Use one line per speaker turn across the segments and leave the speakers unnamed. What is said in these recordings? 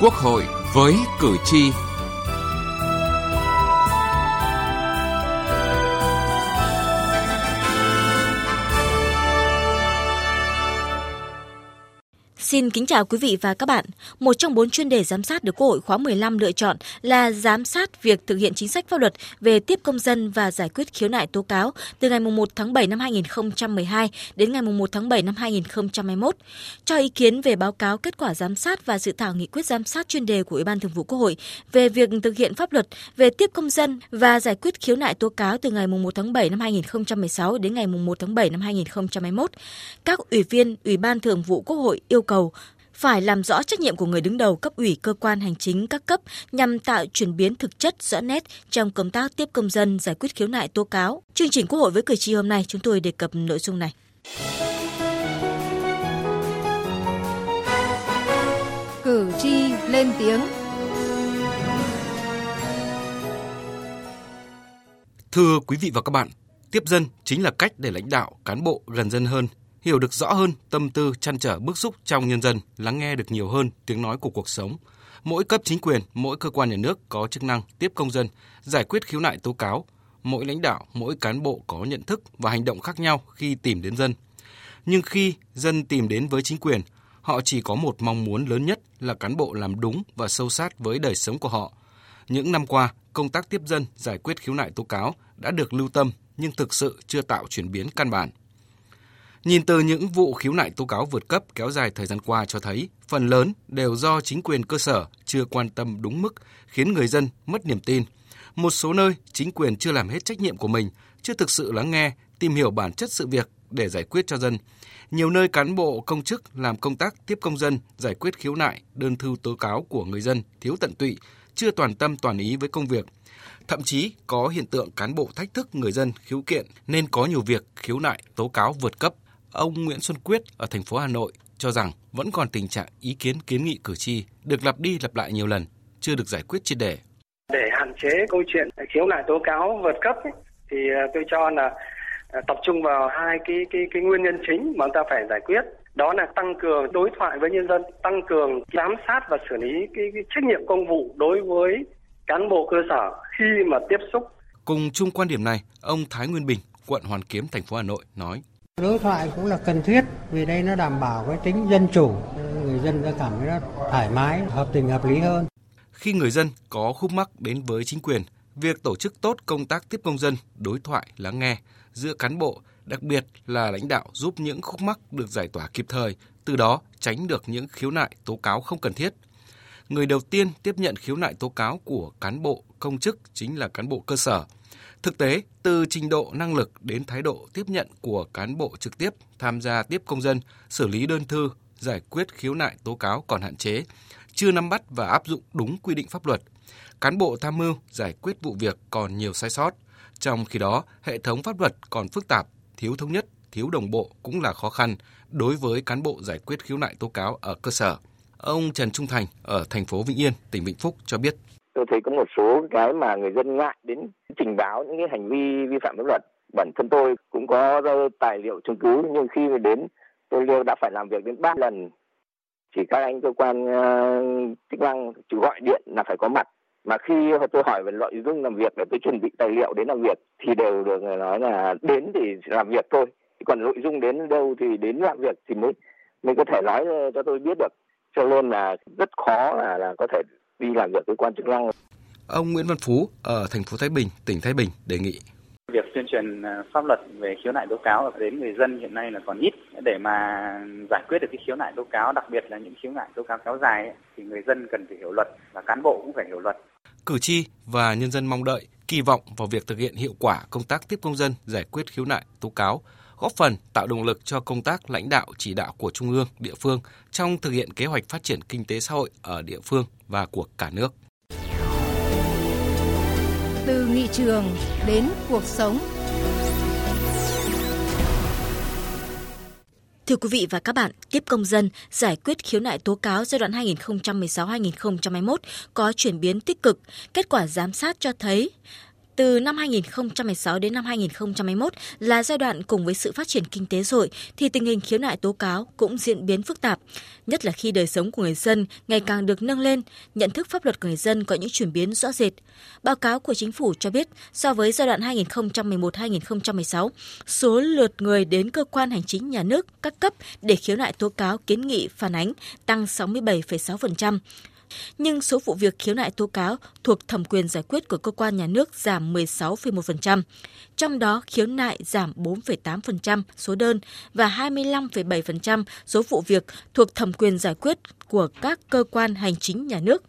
Quốc hội với cử tri. Xin kính chào quý vị và các bạn. Một trong bốn chuyên đề giám sát được Quốc hội khóa 15 lựa chọn là giám sát việc thực hiện chính sách pháp luật về tiếp công dân và giải quyết khiếu nại tố cáo từ ngày 1 tháng 7 năm 2012 đến ngày 1 tháng 7 năm 2021. Cho ý kiến về báo cáo kết quả giám sát và dự thảo nghị quyết giám sát chuyên đề của Ủy ban Thường vụ Quốc hội về việc thực hiện pháp luật về tiếp công dân và giải quyết khiếu nại tố cáo từ ngày 1 tháng 7 năm 2016 đến ngày 1 tháng 7 năm 2021. Các ủy viên, Ủy ban Thường vụ Quốc hội yêu cầu phải làm rõ trách nhiệm của người đứng đầu cấp ủy cơ quan hành chính các cấp nhằm tạo chuyển biến thực chất rõ nét trong công tác tiếp công dân giải quyết khiếu nại tố cáo. Chương trình Quốc hội với cử tri hôm nay chúng tôi đề cập nội dung này.
Cử tri lên tiếng.
Thưa quý vị và các bạn, tiếp dân chính là cách để lãnh đạo cán bộ gần dân hơn, hiểu được rõ hơn tâm tư chăn trở bức xúc trong nhân dân, lắng nghe được nhiều hơn tiếng nói của cuộc sống. Mỗi cấp chính quyền, mỗi cơ quan nhà nước có chức năng tiếp công dân, giải quyết khiếu nại tố cáo. Mỗi lãnh đạo, mỗi cán bộ có nhận thức và hành động khác nhau khi tìm đến dân. Nhưng khi dân tìm đến với chính quyền, họ chỉ có một mong muốn lớn nhất là cán bộ làm đúng và sâu sát với đời sống của họ. Những năm qua, công tác tiếp dân giải quyết khiếu nại tố cáo đã được lưu tâm nhưng thực sự chưa tạo chuyển biến căn bản. Nhìn từ những vụ khiếu nại tố cáo vượt cấp kéo dài thời gian qua cho thấy, phần lớn đều do chính quyền cơ sở chưa quan tâm đúng mức, khiến người dân mất niềm tin. Một số nơi, chính quyền chưa làm hết trách nhiệm của mình, chưa thực sự lắng nghe, tìm hiểu bản chất sự việc để giải quyết cho dân. Nhiều nơi cán bộ công chức làm công tác tiếp công dân, giải quyết khiếu nại, đơn thư tố cáo của người dân thiếu tận tụy, chưa toàn tâm toàn ý với công việc. Thậm chí có hiện tượng cán bộ thách thức người dân khiếu kiện nên có nhiều việc khiếu nại tố cáo vượt cấp. Ông Nguyễn Xuân Quyết ở thành phố Hà Nội cho rằng vẫn còn tình trạng ý kiến kiến nghị cử tri được lặp đi lặp lại nhiều lần, chưa được giải quyết triệt để.
Để hạn chế câu chuyện khiếu nại tố cáo vượt cấp ấy, thì à, tôi cho là à, tập trung vào hai cái cái cái nguyên nhân chính mà chúng ta phải giải quyết. Đó là tăng cường đối thoại với nhân dân tăng cường giám sát và xử lý cái, cái trách nhiệm công vụ đối với cán bộ cơ sở khi mà tiếp xúc.
Cùng chung quan điểm này ông Thái Nguyên Bình quận Hoàn Kiếm thành phố Hà Nội nói
đối thoại cũng là cần thiết vì đây nó đảm bảo cái tính dân chủ người dân đã cảm thấy nó thoải mái hợp tình hợp lý hơn
khi người dân có khúc mắc đến với chính quyền việc tổ chức tốt công tác tiếp công dân đối thoại lắng nghe giữa cán bộ đặc biệt là lãnh đạo giúp những khúc mắc được giải tỏa kịp thời, từ đó tránh được những khiếu nại tố cáo không cần thiết. Người đầu tiên tiếp nhận khiếu nại tố cáo của cán bộ công chức chính là cán bộ cơ sở. Thực tế, từ trình độ năng lực đến thái độ tiếp nhận của cán bộ trực tiếp tham gia tiếp công dân, xử lý đơn thư, giải quyết khiếu nại tố cáo còn hạn chế, chưa nắm bắt và áp dụng đúng quy định pháp luật. Cán bộ tham mưu giải quyết vụ việc còn nhiều sai sót. Trong khi đó, hệ thống pháp luật còn phức tạp, thiếu thống nhất, thiếu đồng bộ cũng là khó khăn đối với cán bộ giải quyết khiếu nại tố cáo ở cơ sở. Ông Trần Trung Thành ở thành phố Vĩnh Yên, tỉnh Vĩnh Phúc cho biết.
Tôi thấy có một số cái mà người dân ngại đến trình báo những cái hành vi vi phạm pháp luật. Bản thân tôi cũng có tài liệu chứng cứ nhưng khi đến tôi liêu đã phải làm việc đến ba lần. Chỉ các anh cơ quan uh, chức năng chỉ gọi điện là phải có mặt mà khi tôi hỏi về nội dung làm việc để tôi chuẩn bị tài liệu đến làm việc thì đều được nói là đến thì làm việc thôi còn nội dung đến đâu thì đến làm việc thì mới mới có thể nói cho tôi biết được cho nên là rất khó là là có thể đi làm việc với quan chức năng.
Ông Nguyễn Văn Phú ở thành phố Thái Bình tỉnh Thái Bình đề nghị.
Việc tuyên truyền à, pháp luật về khiếu nại tố cáo đến người dân hiện nay là còn ít. Để mà giải quyết được cái khiếu nại tố cáo đặc biệt là những khiếu nại tố cáo kéo dài ấy, thì người dân cần phải hiểu luật và cán bộ cũng phải hiểu luật.
Cử tri và nhân dân mong đợi kỳ vọng vào việc thực hiện hiệu quả công tác tiếp công dân giải quyết khiếu nại tố cáo góp phần tạo động lực cho công tác lãnh đạo chỉ đạo của trung ương địa phương trong thực hiện kế hoạch phát triển kinh tế xã hội ở địa phương và của cả nước
từ nghị trường đến cuộc sống.
Thưa quý vị và các bạn, tiếp công dân giải quyết khiếu nại tố cáo giai đoạn 2016-2021 có chuyển biến tích cực. Kết quả giám sát cho thấy từ năm 2016 đến năm 2021 là giai đoạn cùng với sự phát triển kinh tế rồi thì tình hình khiếu nại tố cáo cũng diễn biến phức tạp, nhất là khi đời sống của người dân ngày càng được nâng lên, nhận thức pháp luật của người dân có những chuyển biến rõ rệt. Báo cáo của chính phủ cho biết, so với giai đoạn 2011-2016, số lượt người đến cơ quan hành chính nhà nước các cấp để khiếu nại tố cáo kiến nghị phản ánh tăng 67,6%. Nhưng số vụ việc khiếu nại tố cáo thuộc thẩm quyền giải quyết của cơ quan nhà nước giảm 16,1%, trong đó khiếu nại giảm 4,8% số đơn và 25,7% số vụ việc thuộc thẩm quyền giải quyết của các cơ quan hành chính nhà nước.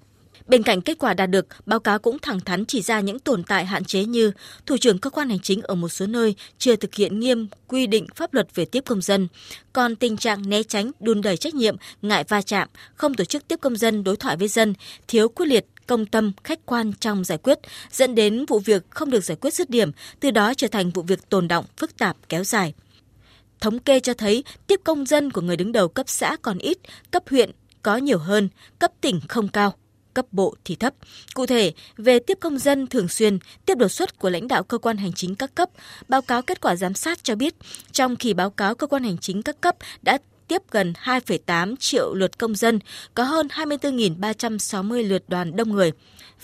Bên cạnh kết quả đạt được, báo cáo cũng thẳng thắn chỉ ra những tồn tại hạn chế như thủ trưởng cơ quan hành chính ở một số nơi chưa thực hiện nghiêm quy định pháp luật về tiếp công dân, còn tình trạng né tránh, đùn đẩy trách nhiệm, ngại va chạm, không tổ chức tiếp công dân đối thoại với dân, thiếu quyết liệt, công tâm, khách quan trong giải quyết, dẫn đến vụ việc không được giải quyết dứt điểm, từ đó trở thành vụ việc tồn động, phức tạp, kéo dài. Thống kê cho thấy tiếp công dân của người đứng đầu cấp xã còn ít, cấp huyện có nhiều hơn, cấp tỉnh không cao cấp bộ thì thấp. Cụ thể, về tiếp công dân thường xuyên, tiếp đột xuất của lãnh đạo cơ quan hành chính các cấp, báo cáo kết quả giám sát cho biết, trong kỳ báo cáo cơ quan hành chính các cấp đã tiếp gần 2,8 triệu lượt công dân, có hơn 24.360 lượt đoàn đông người.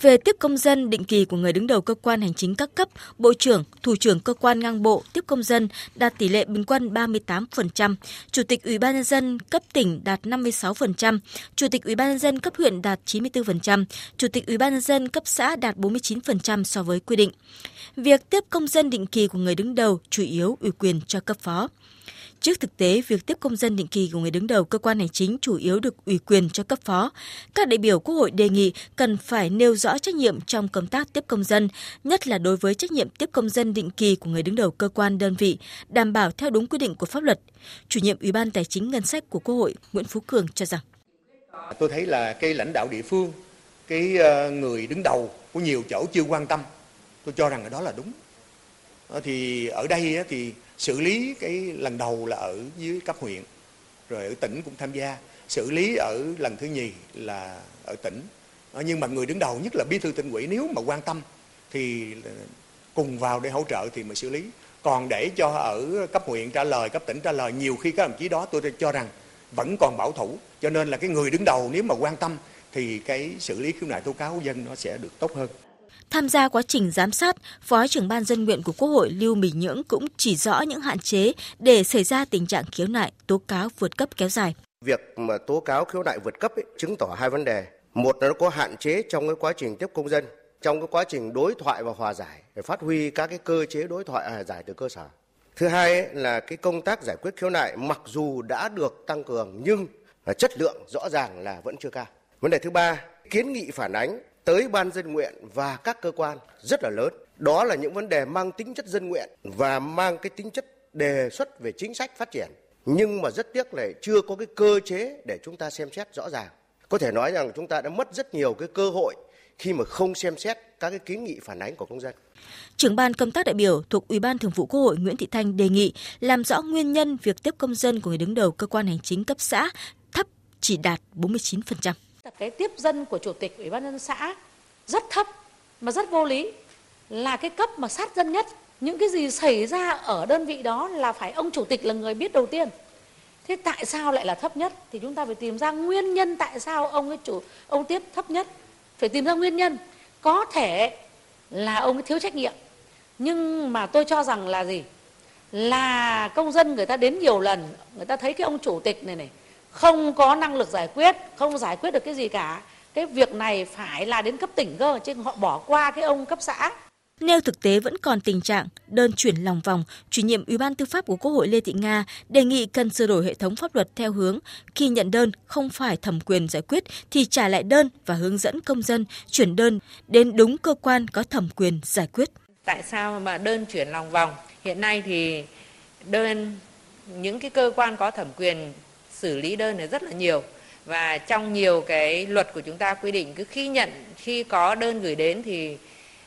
Về tiếp công dân định kỳ của người đứng đầu cơ quan hành chính các cấp, Bộ trưởng, Thủ trưởng cơ quan ngang bộ tiếp công dân đạt tỷ lệ bình quân 38%, Chủ tịch Ủy ban nhân dân cấp tỉnh đạt 56%, Chủ tịch Ủy ban nhân dân cấp huyện đạt 94%, Chủ tịch Ủy ban nhân dân cấp xã đạt 49% so với quy định. Việc tiếp công dân định kỳ của người đứng đầu chủ yếu ủy quyền cho cấp phó. Trước thực tế, việc tiếp công dân định kỳ của người đứng đầu cơ quan hành chính chủ yếu được ủy quyền cho cấp phó. Các đại biểu Quốc hội đề nghị cần phải nêu rõ trách nhiệm trong công tác tiếp công dân, nhất là đối với trách nhiệm tiếp công dân định kỳ của người đứng đầu cơ quan đơn vị, đảm bảo theo đúng quy định của pháp luật. Chủ nhiệm Ủy ban Tài chính Ngân sách của Quốc hội Nguyễn Phú Cường cho rằng
Tôi thấy là cái lãnh đạo địa phương, cái ờ, người đứng đầu của nhiều chỗ chưa quan tâm. Tôi cho rằng đó là đúng. Ờ, thì ở đây thì xử lý cái lần đầu là ở dưới cấp huyện, rồi ở tỉnh cũng tham gia. Xử lý ở lần thứ nhì là ở tỉnh. Ờ, nhưng mà người đứng đầu nhất là bí thư tỉnh ủy, nếu mà quan tâm thì cùng vào để hỗ trợ thì mới xử lý. Còn để cho ở cấp huyện trả lời, cấp tỉnh trả lời, nhiều khi các đồng chí đó tôi cho rằng vẫn còn bảo thủ. Cho nên là cái người đứng đầu nếu mà quan tâm thì cái xử lý khiếu nại tố cáo của dân nó sẽ được tốt hơn.
Tham gia quá trình giám sát, Phó trưởng ban dân nguyện của Quốc hội Lưu Bình Nhưỡng cũng chỉ rõ những hạn chế để xảy ra tình trạng khiếu nại, tố cáo vượt cấp kéo dài.
Việc mà tố cáo khiếu nại vượt cấp ấy, chứng tỏ hai vấn đề. Một là nó có hạn chế trong cái quá trình tiếp công dân, trong cái quá trình đối thoại và hòa giải để phát huy các cái cơ chế đối thoại hòa giải từ cơ sở. Thứ hai ấy, là cái công tác giải quyết khiếu nại mặc dù đã được tăng cường nhưng chất lượng rõ ràng là vẫn chưa cao. Vấn đề thứ ba, kiến nghị phản ánh tới ban dân nguyện và các cơ quan rất là lớn. Đó là những vấn đề mang tính chất dân nguyện và mang cái tính chất đề xuất về chính sách phát triển. Nhưng mà rất tiếc là chưa có cái cơ chế để chúng ta xem xét rõ ràng. Có thể nói rằng chúng ta đã mất rất nhiều cái cơ hội khi mà không xem xét các cái kiến nghị phản ánh của công dân.
Trưởng ban công tác đại biểu thuộc Ủy ban Thường vụ Quốc hội Nguyễn Thị Thanh đề nghị làm rõ nguyên nhân việc tiếp công dân của người đứng đầu cơ quan hành chính cấp xã thấp chỉ đạt 49%
cái tiếp dân của chủ tịch ủy ban nhân xã rất thấp, mà rất vô lý, là cái cấp mà sát dân nhất. Những cái gì xảy ra ở đơn vị đó là phải ông chủ tịch là người biết đầu tiên. Thế tại sao lại là thấp nhất? Thì chúng ta phải tìm ra nguyên nhân tại sao ông ấy chủ, ông tiếp thấp nhất. Phải tìm ra nguyên nhân. Có thể là ông ấy thiếu trách nhiệm. Nhưng mà tôi cho rằng là gì? Là công dân người ta đến nhiều lần, người ta thấy cái ông chủ tịch này này không có năng lực giải quyết không giải quyết được cái gì cả cái việc này phải là đến cấp tỉnh cơ chứ họ bỏ qua cái ông cấp xã
Nêu thực tế vẫn còn tình trạng đơn chuyển lòng vòng, chủ nhiệm Ủy ban Tư pháp của Quốc hội Lê Thị Nga đề nghị cần sửa đổi hệ thống pháp luật theo hướng khi nhận đơn không phải thẩm quyền giải quyết thì trả lại đơn và hướng dẫn công dân chuyển đơn đến đúng cơ quan có thẩm quyền giải quyết.
Tại sao mà đơn chuyển lòng vòng? Hiện nay thì đơn những cái cơ quan có thẩm quyền xử lý đơn là rất là nhiều và trong nhiều cái luật của chúng ta quy định, cứ khi nhận, khi có đơn gửi đến thì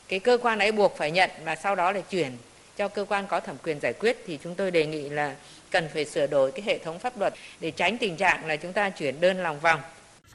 cái cơ quan ấy buộc phải nhận và sau đó là chuyển cho cơ quan có thẩm quyền giải quyết thì chúng tôi đề nghị là cần phải sửa đổi cái hệ thống pháp luật để tránh tình trạng là chúng ta chuyển đơn lòng vòng.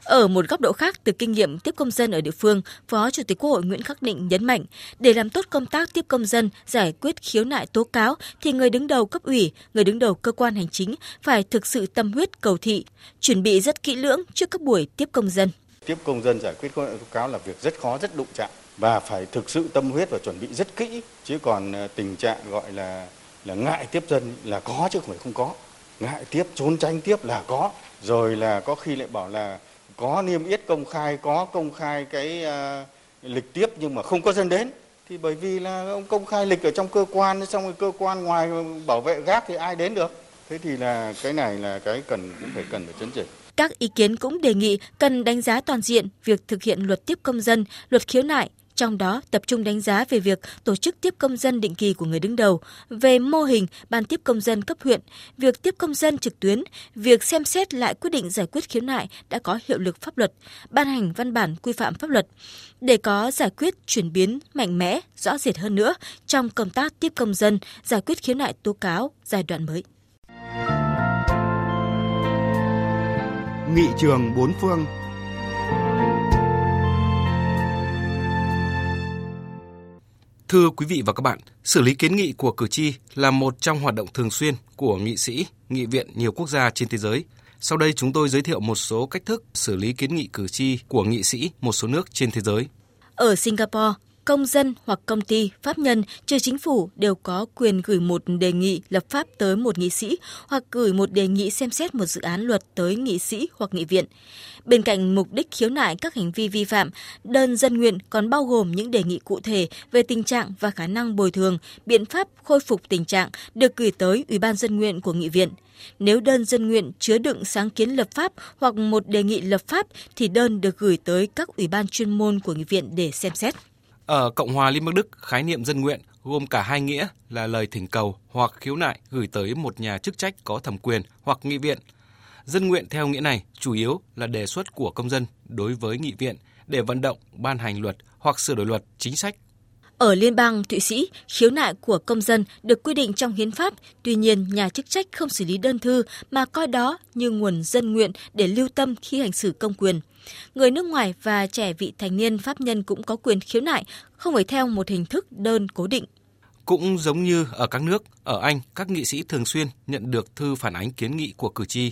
Ở một góc độ khác, từ kinh nghiệm tiếp công dân ở địa phương, Phó Chủ tịch Quốc hội Nguyễn Khắc Định nhấn mạnh, để làm tốt công tác tiếp công dân, giải quyết khiếu nại tố cáo, thì người đứng đầu cấp ủy, người đứng đầu cơ quan hành chính phải thực sự tâm huyết cầu thị, chuẩn bị rất kỹ lưỡng trước các buổi tiếp công dân.
Tiếp công dân giải quyết khiếu nại tố cáo là việc rất khó, rất đụng chạm và phải thực sự tâm huyết và chuẩn bị rất kỹ, chứ còn ờ, tình trạng gọi là là ngại tiếp dân là có chứ không phải không có ngại tiếp trốn tránh tiếp là có rồi là có khi lại bảo là có niêm yết công khai có công khai cái uh, lịch tiếp nhưng mà không có dân đến. Thì bởi vì là ông công khai lịch ở trong cơ quan xong rồi cơ quan ngoài bảo vệ gác thì ai đến được? Thế thì là cái này là cái cần cũng phải cần phải chấn chỉnh.
Các ý kiến cũng đề nghị cần đánh giá toàn diện việc thực hiện luật tiếp công dân, luật khiếu nại, trong đó tập trung đánh giá về việc tổ chức tiếp công dân định kỳ của người đứng đầu, về mô hình ban tiếp công dân cấp huyện, việc tiếp công dân trực tuyến, việc xem xét lại quyết định giải quyết khiếu nại đã có hiệu lực pháp luật, ban hành văn bản quy phạm pháp luật để có giải quyết chuyển biến mạnh mẽ, rõ rệt hơn nữa trong công tác tiếp công dân, giải quyết khiếu nại tố cáo giai đoạn mới.
Nghị trường bốn phương Thưa quý vị và các bạn, xử lý kiến nghị của cử tri là một trong hoạt động thường xuyên của nghị sĩ, nghị viện nhiều quốc gia trên thế giới. Sau đây chúng tôi giới thiệu một số cách thức xử lý kiến nghị cử tri của nghị sĩ một số nước trên thế giới.
Ở Singapore, công dân hoặc công ty, pháp nhân, trừ chính phủ đều có quyền gửi một đề nghị lập pháp tới một nghị sĩ hoặc gửi một đề nghị xem xét một dự án luật tới nghị sĩ hoặc nghị viện. Bên cạnh mục đích khiếu nại các hành vi vi phạm, đơn dân nguyện còn bao gồm những đề nghị cụ thể về tình trạng và khả năng bồi thường, biện pháp khôi phục tình trạng được gửi tới Ủy ban dân nguyện của nghị viện. Nếu đơn dân nguyện chứa đựng sáng kiến lập pháp hoặc một đề nghị lập pháp thì đơn được gửi tới các ủy ban chuyên môn của nghị viện để xem xét.
Ở Cộng hòa Liên bang Đức, khái niệm dân nguyện gồm cả hai nghĩa là lời thỉnh cầu hoặc khiếu nại gửi tới một nhà chức trách có thẩm quyền hoặc nghị viện. Dân nguyện theo nghĩa này chủ yếu là đề xuất của công dân đối với nghị viện để vận động ban hành luật hoặc sửa đổi luật chính sách
ở Liên bang Thụy Sĩ, khiếu nại của công dân được quy định trong hiến pháp, tuy nhiên nhà chức trách không xử lý đơn thư mà coi đó như nguồn dân nguyện để lưu tâm khi hành xử công quyền. Người nước ngoài và trẻ vị thành niên pháp nhân cũng có quyền khiếu nại, không phải theo một hình thức đơn cố định.
Cũng giống như ở các nước, ở Anh, các nghị sĩ thường xuyên nhận được thư phản ánh kiến nghị của cử tri.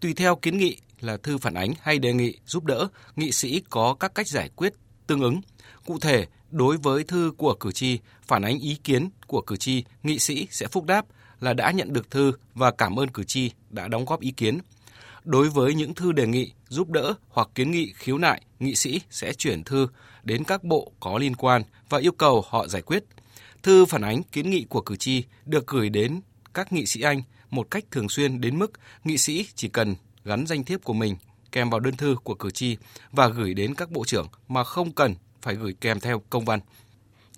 Tùy theo kiến nghị là thư phản ánh hay đề nghị giúp đỡ, nghị sĩ có các cách giải quyết tương ứng. Cụ thể, đối với thư của cử tri phản ánh ý kiến của cử tri, nghị sĩ sẽ phúc đáp là đã nhận được thư và cảm ơn cử tri đã đóng góp ý kiến. Đối với những thư đề nghị giúp đỡ hoặc kiến nghị khiếu nại, nghị sĩ sẽ chuyển thư đến các bộ có liên quan và yêu cầu họ giải quyết. Thư phản ánh kiến nghị của cử tri được gửi đến các nghị sĩ Anh một cách thường xuyên đến mức nghị sĩ chỉ cần gắn danh thiếp của mình kèm vào đơn thư của cử tri và gửi đến các bộ trưởng mà không cần phải gửi kèm theo công văn.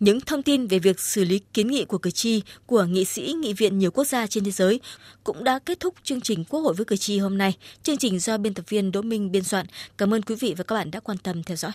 Những thông tin về việc xử lý kiến nghị của cử tri, của nghị sĩ, nghị viện nhiều quốc gia trên thế giới cũng đã kết thúc chương trình Quốc hội với cử tri hôm nay. Chương trình do biên tập viên Đỗ Minh biên soạn. Cảm ơn quý vị và các bạn đã quan tâm theo dõi.